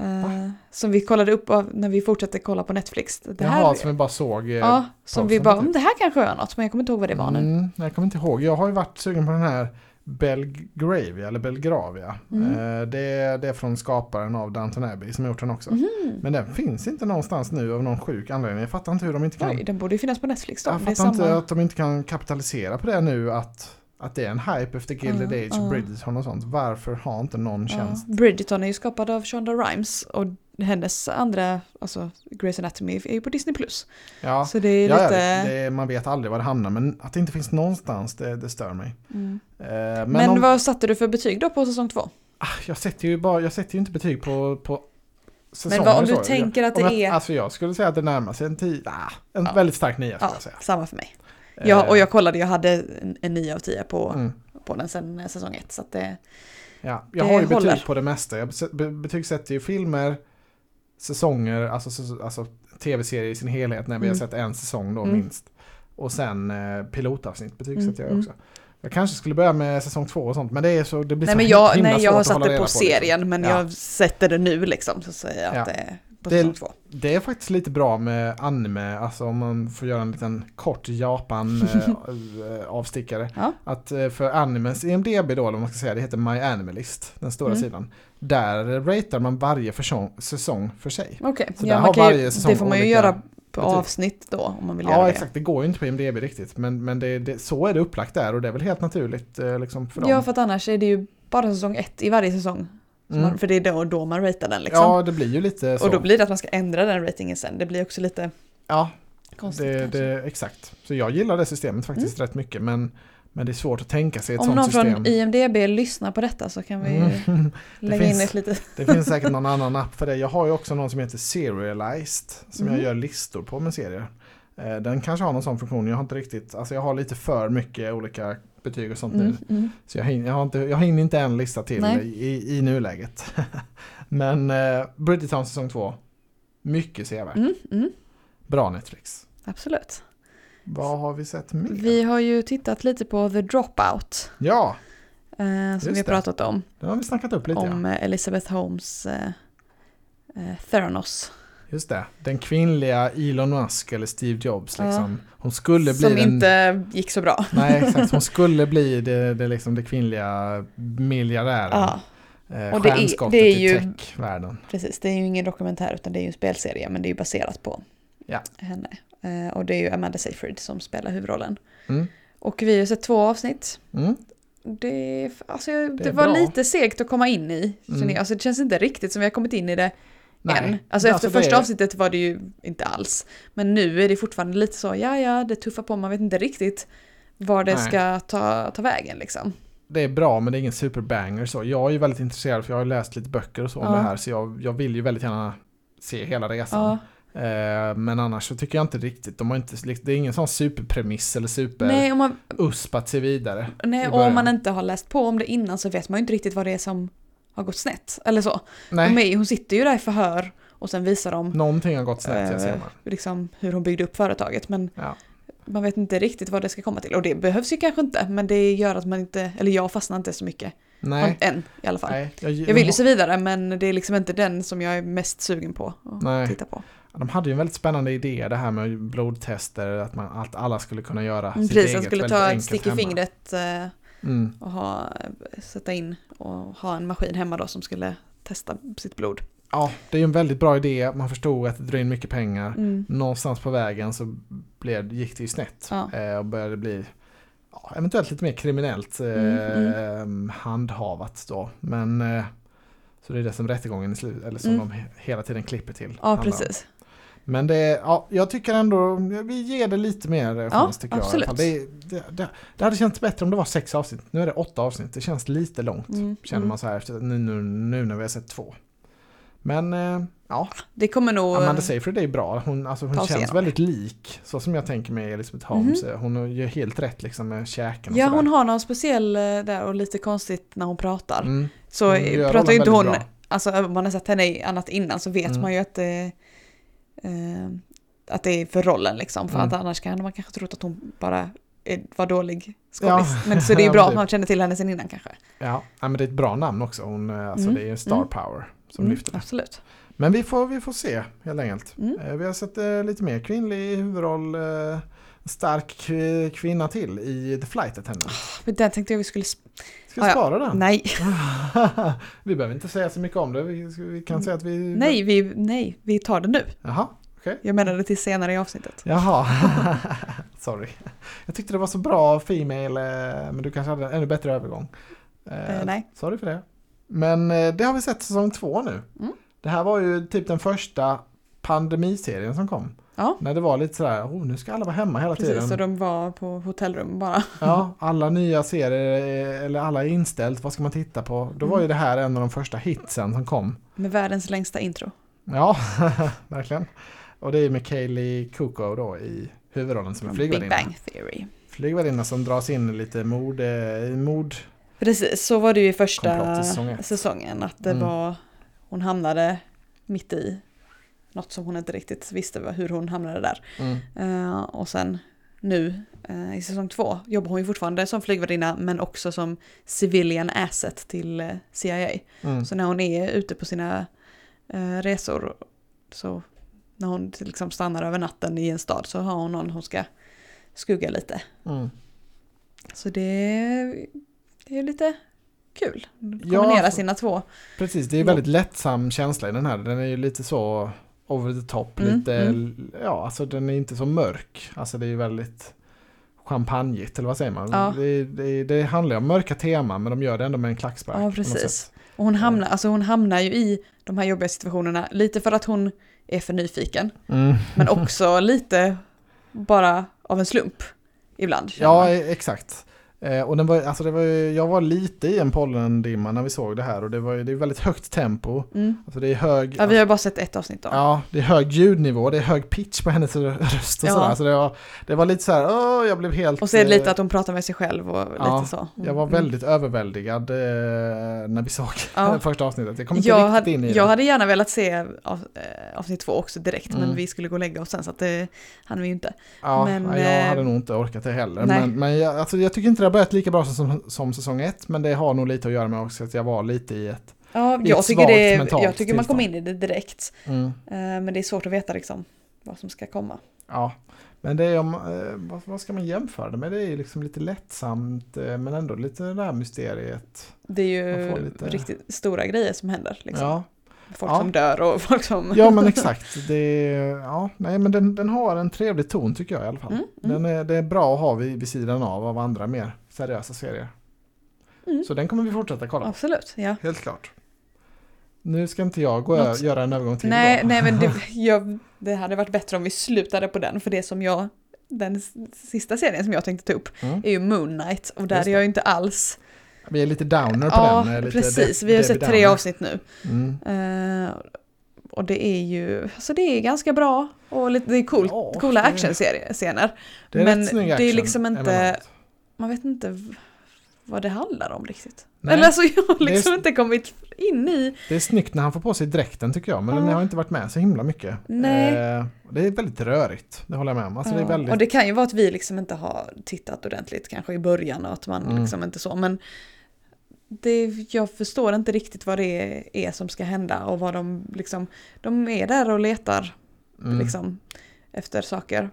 Eh, som vi kollade upp av när vi fortsatte kolla på Netflix. Det Jaha, här, som vi bara såg. eh, ja, som vi bara. "Mm, det här kanske är något, men jag kommer inte ihåg vad det var nu. Mm, nej, jag kommer inte ihåg. Jag har ju varit sugen på den här Belgravia, eller Belgravia. Mm. Eh, det, det är från skaparen av Downton Abbey som har gjort den också. Mhm. Men den finns inte någonstans nu av någon sjuk anledning. Jag fattar inte hur de inte kan... Oj, den borde ju finnas på Netflix då. jag fattar inte samma... att de inte kan kapitalisera på det nu. Att, att det är en hype efter Gilded Ja, Age ja. och Bridgerton och sånt. Varför har inte någon Ja. tjänst? Bridgerton är ju skapad av Shonda Rhimes och hennes andra, alltså Grey's Anatomy, är ju på Disney+. Plus. Ja, Så det är ja, ja, lite... det, man vet aldrig var det hamnar. Men att det inte finns någonstans, det, det stör mig. Mm. Eh, men Men, om, vad satte du för betyg då på säsong två? ah, jag, sätter ju bara, jag sätter ju inte betyg på, på säsonger vad om du så. tänker att det jag, är- Alltså jag skulle säga att det närmar sig en 10. Ah, en Ja. väldigt stark 9 skulle Ja, jag säga. samma för mig. Ja, Eh, och jag kollade, jag hade en, en 9 av 10 på, mm. på den sen eh, säsong 1. Så det, Ja, jag Det har ju betyg håller. på det mesta. Jag betygsätter ju filmer, säsonger, alltså, alltså tv-serier i sin helhet när vi Mm. har sett en säsong då Mm. minst. Och sen eh, pilotavsnitt betygsätter Mm, jag också. Jag kanske skulle börja med säsong två och sånt, men det är så, det blir nej så men jag, himla nej, jag har att satt det på liksom. serien men Ja. jag sätter det nu liksom. Så säger jag Ja. att det på Det- säsong 2. Det är faktiskt lite bra med anime, alltså om man får göra en liten kort Japan-avstickare. Ja. Att eh, för animes IMDB då, vad man ska säga, det heter My Animalist, den stora Mm. sidan. Där ratear man varje försång, säsong för sig. Okej, Så ja, det får man ju göra på avsnitt då om man vill göra Ja, det. exakt. Det går ju inte på IMDB riktigt, men, men det, det, så är det upplagt där och det är väl helt naturligt eh, liksom för dem. Ja, för att annars är det ju bara säsong 1 i varje säsong. Mm. man, för det är då, då man ratear den liksom. Ja, det blir ju lite så. och då blir det att man ska ändra den ratingen sen. Det blir också lite ja, konstigt det, det, exakt. Så jag gillar det systemet faktiskt Mm. rätt mycket, men, Men det är svårt att tänka sig ett Om sånt någon system. från IMDB lyssnar på detta så kan vi Mm. lägga finns- in ett litet... Det finns säkert någon annan app för det. Jag har ju också någon som heter Serialized som jag gör listor på med serier. Eh, Den kanske har någon sån funktion. Jag har inte riktigt, alltså jag har lite för mycket olika betyg och sånt nu. Mm, mm. Så jag hinner, jag, har inte, jag hinner inte en lista till Nej. i, i nuläget. Men eh, Bridgerton säsong 2, mycket sevärt. Mm, mm. Bra Netflix. Absolut. Vad har vi sett mer? Vi har ju tittat lite på The Dropout. Ja, Eh, som Just vi har det. pratat om. den har vi snackat upp lite. Om eh, Elizabeth Holmes eh, eh, Theranos. Just det, den kvinnliga Elon Musk eller Steve Jobs liksom. Hon skulle bli Som den... inte gick så bra. Nej, exakt. Hon skulle bli det, det, liksom det kvinnliga miljardären. Ja, Eh, Och det är- det är ju- techvärlden. precis. Det är ju ingen dokumentär utan det är ju en spelserie men det är ju baserat på Ja. henne. Eh, och det är ju Amanda Seyfried som spelar huvudrollen. Mm. Och vi har sett två avsnitt. Mm. Det, alltså, det, Det var bra. lite segt att komma in i. Mm. Alltså, det känns inte riktigt som vi har kommit in i det än. Nej. Alltså, efter första är- avsnittet var det ju inte alls. Men nu är det fortfarande lite så, ja ja, det tuffar på, man vet inte riktigt var det Nej. ska ta, ta vägen liksom. det är bra men det är ingen superbanger så. Jag är ju väldigt intresserad för jag har läst lite böcker och så om Ja. det här så jag, jag vill ju väldigt gärna se hela resan. Ja. Eh, men annars så tycker jag inte riktigt, de har inte, det är ingen sån superpremiss eller super Nej, om man, USP att se vidare. nej och om man inte har läst på om det innan så vet man ju inte riktigt vad det är som har gått snett. Eller så. Nej, är, hon sitter ju där i förhör och sen visar de någonting har gått snett, jag eh, ser man. liksom, hur hon byggde upp företaget. Men Ja. man vet inte riktigt vad det ska komma till. Och det behövs ju kanske inte, men det gör att man inte, eller jag fastnar inte så mycket. Nej, Än i alla fall. nej. Jag, Jag vill ju se vidare men det är liksom inte den som jag är mest sugen på att Nej. titta på. De hade ju en väldigt spännande idé det här med blodtester, att, man, att alla skulle kunna göra Mm, sitt Precis, eget skulle ta ett stick i fingret eh, Mm. och ha, sätta in och ha en maskin hemma då som skulle testa sitt blod. Ja, det är ju en väldigt bra idé. Man förstod att det drar in mycket pengar. Mm. Någonstans på vägen så blev, gick det ju snett Ja. eh, och började bli ja, eventuellt lite mer kriminellt eh, handhavat då. Men eh, så det är det som rättegången i slut, eller som Mm. de he- hela tiden klipper till. Ja, handlar om. Men det, ja, jag tycker ändå, vi ger det lite mer chans tycker absolut. jag. Det, det, det, det hade känts bättre om det var sex avsnitt. Nu är det åtta avsnitt. Det känns lite långt. Mm, Känner mm. man så här efter, nu, nu, nu när vi har sett två. Men eh, ja, Det kommer nog... Amanda Seyfried är bra. Hon, alltså, hon känns igenom. väldigt lik. Så som jag tänker med Elizabeth Holmes. Hon gör helt rätt liksom med käken och Ja, sådär. hon har någon speciell eh, där och lite konstigt när hon pratar. Mm, Så hon pratar ju inte hon, bra. alltså om man har sett henne i annat innan så vet Mm. man ju att det, eh, att det är för rollen liksom. För Mm. att annars kan man kanske trott att hon bara är, var dålig Ja. skådis. Men så det är Ja, bra att typ. man känner till henne sen innan kanske. Ja, ja, men det är ett bra namn också. Hon, eh, alltså, Mm, Det är star mm. power som Mm, lyfter. Absolut. Men vi får, vi får se helt enkelt. Mm. Eh, Vi har sett eh, lite mer kvinnlig huvudroll. eh, stark kvinna till i The Flight Attendant. Men den tänkte jag vi skulle... Ska vi Ah, ja. spara den? Nej, vi behöver inte säga så mycket om det. Vi, vi kan säga att vi... nej, vi, nej, vi tar det nu. Jaha, okej. Jag menade till senare i avsnittet. Jaha, sorry. Jag tyckte det var så bra Female, eh, men du kanske hade en ännu bättre övergång. Eh, Eh, nej. Sorry för det. Men eh, det har vi sett säsong två nu. Mm. Det här var ju typ den första pandemiserien som kom. Ja, När det var lite sådär, oh, nu ska alla vara hemma hela precis. tiden. Så de var på hotellrum bara. Ja, alla nya serier, eh, eller alla är inställt, vad ska man titta på? Då var ju Mm. det här en av de första hitsen som kom. Med världens längsta intro. Ja, verkligen. Och det är med Kaylee Kuko då i huvudrollen som är Från Big flygvärdinna. Bang Theory. Flygvärdinna som dras in i lite mord, eh, mord Precis, så var det ju i första säsongen. Att det Mm. var, hon hamnade mitt i något som hon inte riktigt visste hur hon hamnade där. mm. Eh, och sen nu eh, i säsong två jobbar hon ju fortfarande som flygvärdinna men också som civilian asset till eh, CIA. Mm. Så när hon är ute på sina eh, resor så när hon liksom stannar över natten i en stad så har hon någon hon ska skugga lite. Mm. Så det, det är lite kul. Ja, Kombinera för- sina två. Precis, det är väldigt lättsam känsla i den här. Den är ju lite så over the top, Mm, lite, mm. ja alltså den är inte så mörk. Alltså det är ju väldigt champagnigt, eller vad säger man? Ja. Det, det, det handlar om mörka teman, men de gör det ändå med en klackspark. Ja, precis. Och hon hamnar, alltså hon hamnar ju i de här jobbiga situationerna lite för att hon är för nyfiken. Mm. Men också lite bara av en slump ibland. Ja, e- exakt. Eh, och den var, alltså det var, jag var lite i en pollendimma när vi såg det här och det, var, det är väldigt högt tempo. Mm. Alltså det är hög, Ja, vi har bara sett ett avsnitt då. ja, det är hög ljudnivå, det är hög pitch på hennes röst och Ja. sådär. Så det var, det var lite så här, åh, jag blev helt... Och så är det lite eh, att hon pratar med sig själv och Ja, lite så. Jag var Mm. väldigt överväldigad eh, när vi såg Ja. första avsnittet. Jag kom inte Jag riktigt hade, in i jag det. hade gärna velat se av, eh, avsnitt två också direkt, Mm. men vi skulle gå och lägga oss sen så att det hann vi ju inte. Ja, men, ja, jag eh, hade nog inte orkat det heller. nej. Men, men jag, alltså, jag tycker inte det har börjat lika bra som, som säsong ett. Men det har nog lite att göra med också att jag var lite i ett... Ja, jag tycker, det, jag tycker man kom in i det direkt. Mm, Eh, Men det är svårt att veta liksom vad som ska komma. ja. Men det är om, eh, vad, vad ska man jämföra det med? Det är liksom lite lättsamt eh, men ändå lite det där mysteriet. Det är ju lite- riktigt stora grejer som händer. Liksom. Ja, Folk Ja. som dör och folk som... ja men exakt. Det, ja, nej, men den, den har en trevlig ton tycker jag i alla fall. Mm, mm. Den är, det är bra att ha vid, vid sidan av av andra mer seriösa serier. Mm. Så den kommer vi fortsätta kolla. Absolut, ja. Helt klart. Nu ska inte jag gå Något- göra en övergång till Nej, då. nej men det, jag, det hade varit bättre om vi slutade på den, för det som jag, den sista serien som jag tänkte ta upp Mm. är ju Moon Knight och där är jag ju inte alls... Vi är lite downer på Ja, den. eh, Lite precis. Vi har sett tre avsnitt nu. Mm. Eh, och det är ju, alltså det är ganska bra och lite, det är coolt, Ja, coola actionscener. Det är Men rätt snygg det är action liksom inte-. Man vet inte vad det handlar om riktigt. Nej, Eller alltså jag har Det är- liksom inte kommit in i... Det är snyggt när han får på sig dräkten tycker jag, men Ja. den har inte varit med så himla mycket. Nej. Eh, det är väldigt rörigt, det håller jag med om. Alltså, det är Ja, väldigt... Och det kan ju vara att vi liksom inte har tittat ordentligt kanske i början och att man Mm. liksom inte så. Men det, jag förstår inte riktigt vad det är som ska hända och vad de liksom... De är där och letar mm. liksom efter saker.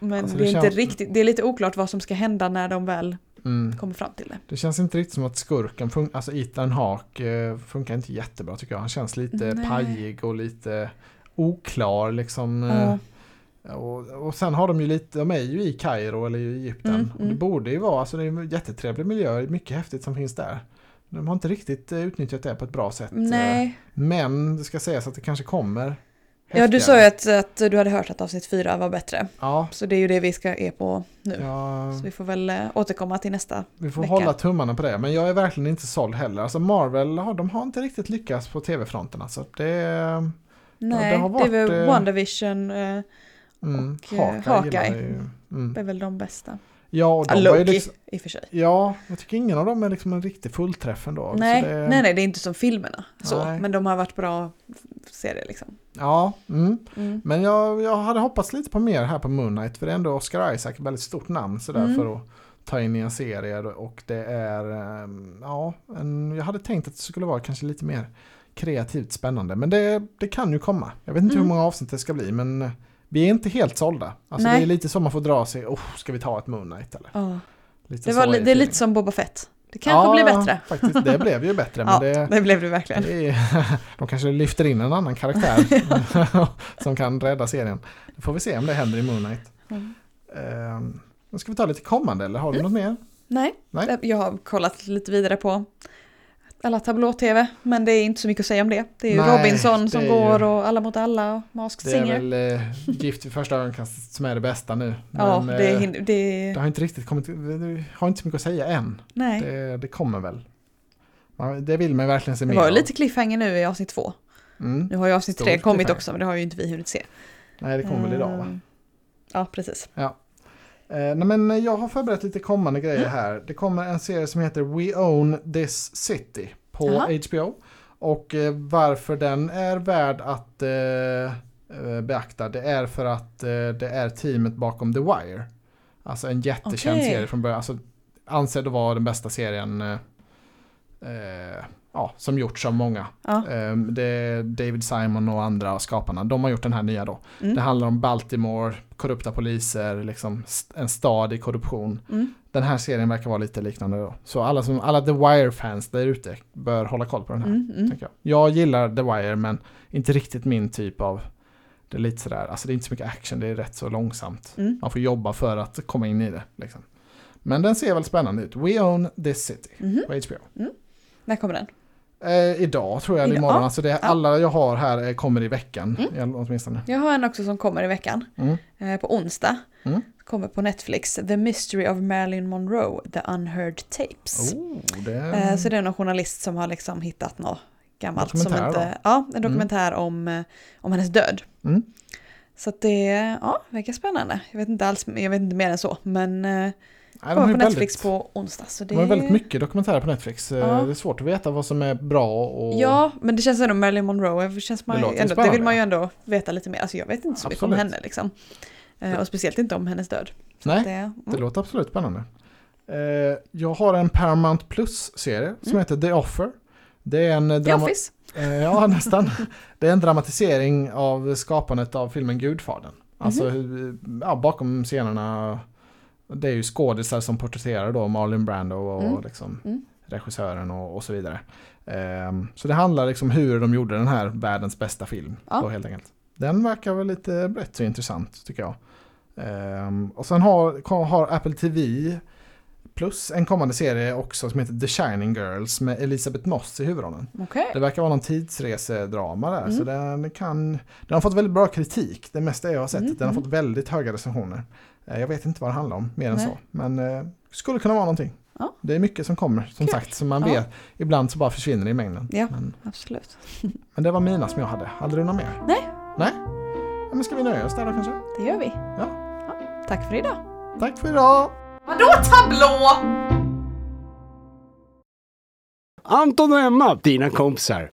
Men Alltså, det, det är känns- inte riktigt, det är lite oklart vad som ska hända när de väl Mm. kommer fram till det. Det känns inte riktigt som att skurken, fun- alltså Ethan Hawke eh, funkar inte jättebra tycker jag. Han känns lite Nej. pajig och lite oklar liksom. Ja. Och, och sen har de ju lite, de är ju i Kairo eller i Egypten. Mm, Och det mm. borde ju vara, alltså det är en jättetrevlig miljö, mycket häftigt som finns där. De har inte riktigt eh, utnyttjat det på ett bra sätt. eh, Nej, Men det ska sägas att det kanske kommer. ja du häftigare. sa ju att, att du hade hört att avsnitt fyra var bättre. Ja, Så det är ju det vi ska är på nu. ja Så vi får väl eh, återkomma till nästa. vi får vecka. hålla tummarna på det. Men jag är verkligen inte såld heller. Alltså Marvel, har, de har inte riktigt lyckats på tv-fronten. Alltså. Det, Nej, det har det är väl varit, WandaVision eh, mm, Och, Hawkeye Hawkeye. Mm. är väl de bästa. Ja, de var ju Loki liksom, i och för sig. ja, jag tycker ingen av dem är liksom en riktig fullträff ändå. Så Nej, det, nej, nej, det är inte som filmerna. Så, men de har varit bra serier liksom. Ja, mm. Mm. men jag, jag hade hoppats lite på mer här på Moon Knight. För det är ändå Oscar Isaac, ett väldigt stort namn sådär Mm. för att ta in i en serie. Och det är, ehm, ja, en, jag hade tänkt att det skulle vara kanske lite mer kreativt spännande. Men det, det kan ju komma. Jag vet inte Mm. hur många avsnitt det ska bli men vi är inte helt sålda. Alltså Nej. det är lite som man får dra sig, oh, ska vi ta ett Moon Knight eller? Ja. Lite Det, var, så är det är lite som Boba Fett. Det kanske blir bättre. faktiskt. Det blev ju bättre. men Ja, det, det blev det verkligen. det är, de kanske lyfter in en annan karaktär som kan rädda serien. Då får vi se om det händer i Moon Knight. Mm. Då ska vi ta lite kommande eller har du något mer? Nej, Nej. jag har kollat lite vidare på alla tablå-tv, men det är inte så mycket att säga om det. Det är ju Nej, Robinson som det ju- går och Alla mot alla och Masked Det är Singer. väl eh, Gift vid första ögonkastet som är det bästa nu. ja, Men, det, är, eh, det, det har inte riktigt kommit, det har inte så mycket att säga än. nej. Det, det kommer väl. Det vill man ju verkligen se Det mer var ju av. lite cliffhanger nu i avsnitt två. Mm. Nu har ju avsnitt Stor tre kommit också, men det har ju inte vi hunnit se. Nej, det kommer väl idag va? Ehm, Ja, precis. Eh, nej men jag har förberett lite kommande grejer Mm. här. Det kommer en serie som heter We Own This City på Jaha. HBO. Och eh, varför den är värd att eh, eh, beakta det är för att eh, det är teamet bakom The Wire. Alltså en jättekänd Okej. serie från början. Alltså, ansedd att vara den bästa serien eh, eh, ja, som gjorts av många. Ja. Eh, det är David Simon och andra skaparna. De har gjort den här nya då. Mm. Det handlar om Baltimore, korrupta poliser, liksom en stad i korruption. Mm. Den här serien verkar vara lite liknande då. Så alla, som, alla The Wire-fans där ute bör hålla koll på den här. Mm, mm. Jag. jag gillar The Wire men inte riktigt min typ av... Det är lite sådär, alltså det är inte så mycket action, det är rätt så långsamt. Mm. Man får jobba för att komma in i det. Liksom. Men den ser väl spännande ut. We Own This City Mhm. på HBO. När kommer den? Eh, idag tror jag, eller imorgon. ja. Alltså det, alla jag har här kommer i veckan. Mm. Mm. Åtminstone. Jag har en också som kommer i veckan. Mm. Eh, på onsdag. Mm. Kommer på Netflix. The Mystery of Marilyn Monroe, The Unheard Tapes. Oh, det... Eh, så det är någon journalist som har liksom hittat något gammalt. Som inte, då? ja, en dokumentär om, eh, om hennes död. Mm. Så det ja, verkar spännande. Jag vet inte alls, jag vet inte mer än så. Men eh, Nej, de på Netflix väldigt, på onsdag. Så det de har väldigt mycket dokumentärer på Netflix. Eh, Ja. Det är svårt att veta vad som är bra och... Ja, men det känns ändå Marilyn Monroe, det, känns man, Det det, ändå, det spännande. vill man ju ändå veta lite mer. Alltså jag vet inte så mycket om henne liksom. Eh, och speciellt inte om hennes död. Så Nej, Det, mm. det låter absolut spännande. Eh, jag har en Paramount Plus-serie som Mm. heter The Offer. Det är en... The Office. Ja, nästan. Det är en dramatisering av skapandet av filmen Gudfadern. Alltså hur- ja, bakom scenerna. Det är ju skådisar som porträtterar då Marlon Brando och Mm. liksom Mm. regissören och, och så vidare. Ehm, så det handlar liksom hur de gjorde den här världens bästa film. Ja. Då, helt enkelt. Den verkar väl lite rätt så intressant tycker jag. Ehm, och sen har, har Apple TV plus en kommande serie också som heter The Shining Girls med Elisabeth Moss i huvudrollen. Okej. Det verkar vara någon tidsresedrama där. Mm. Så den, kan, den har fått väldigt bra kritik. Det mesta jag har sett. Mm, Den har mm. fått väldigt höga recensioner. Eh, Jag vet inte vad det handlar om mer än Nej. så. Men eh, skulle kunna vara någonting. Ja. Det är mycket som kommer som Kul. sagt. Som man Ja. vet. Ibland så bara försvinner det i mängden. Ja. Men, Absolut. men det var mina som jag hade. Hade du några mer? Nej. Nej? Ja, men ska vi nöja oss där då kanske? Det gör vi. Ja. Tack för idag. Tack för idag! Vadå tablå? Anton och Emma, dina kompisar.